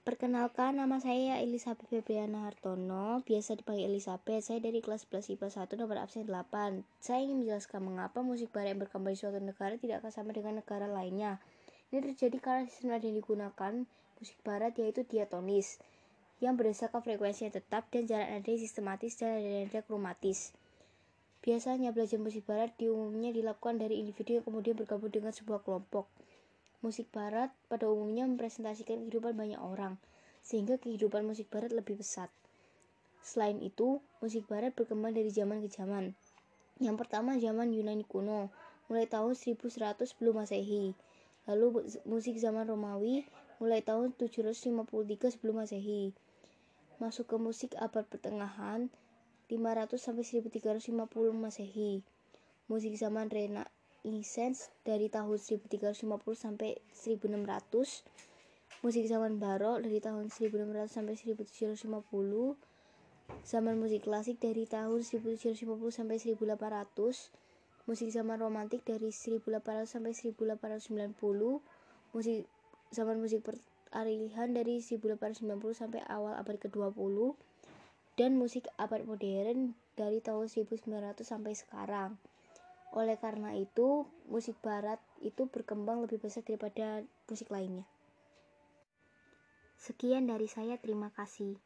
Perkenalkan, nama saya Elizabeth Febriana Hartono, biasa dipanggil Elizabeth. Saya dari kelas 11 IPA 1 nomor absen 8. Saya ingin menjelaskan mengapa musik barat yang berkembang di suatu negara tidak akan sama dengan negara lainnya. Ini terjadi karena sistem nada yang digunakan musik barat yaitu diatonis, yang berdasarkan frekuensi yang tetap dan jarak nada sistematis dan nada-nada kromatis. Biasanya belajar musik barat di umumnya dilakukan dari individu yang kemudian bergabung dengan sebuah kelompok. Musik barat pada umumnya mempresentasikan kehidupan banyak orang, sehingga kehidupan musik barat lebih pesat. Selain itu, musik barat berkembang dari zaman ke zaman. Yang pertama zaman Yunani kuno, mulai tahun 1100 sebelum Masehi. Lalu musik zaman Romawi mulai tahun 753 sebelum Masehi. Masuk ke musik abad pertengahan 500 sampai 1350 Masehi. Musik zaman Rena Renaissance dari tahun 1350 sampai 1600 musik zaman barok dari tahun 1600 sampai 1750 zaman musik klasik dari tahun 1750 sampai 1800 musik zaman romantik dari 1800 sampai 1890 musik zaman musik peralihan dari 1890 sampai awal abad ke-20 dan musik abad modern dari tahun 1900 sampai sekarang. Oleh karena itu, musik barat itu berkembang lebih besar daripada musik lainnya. Sekian dari saya, terima kasih.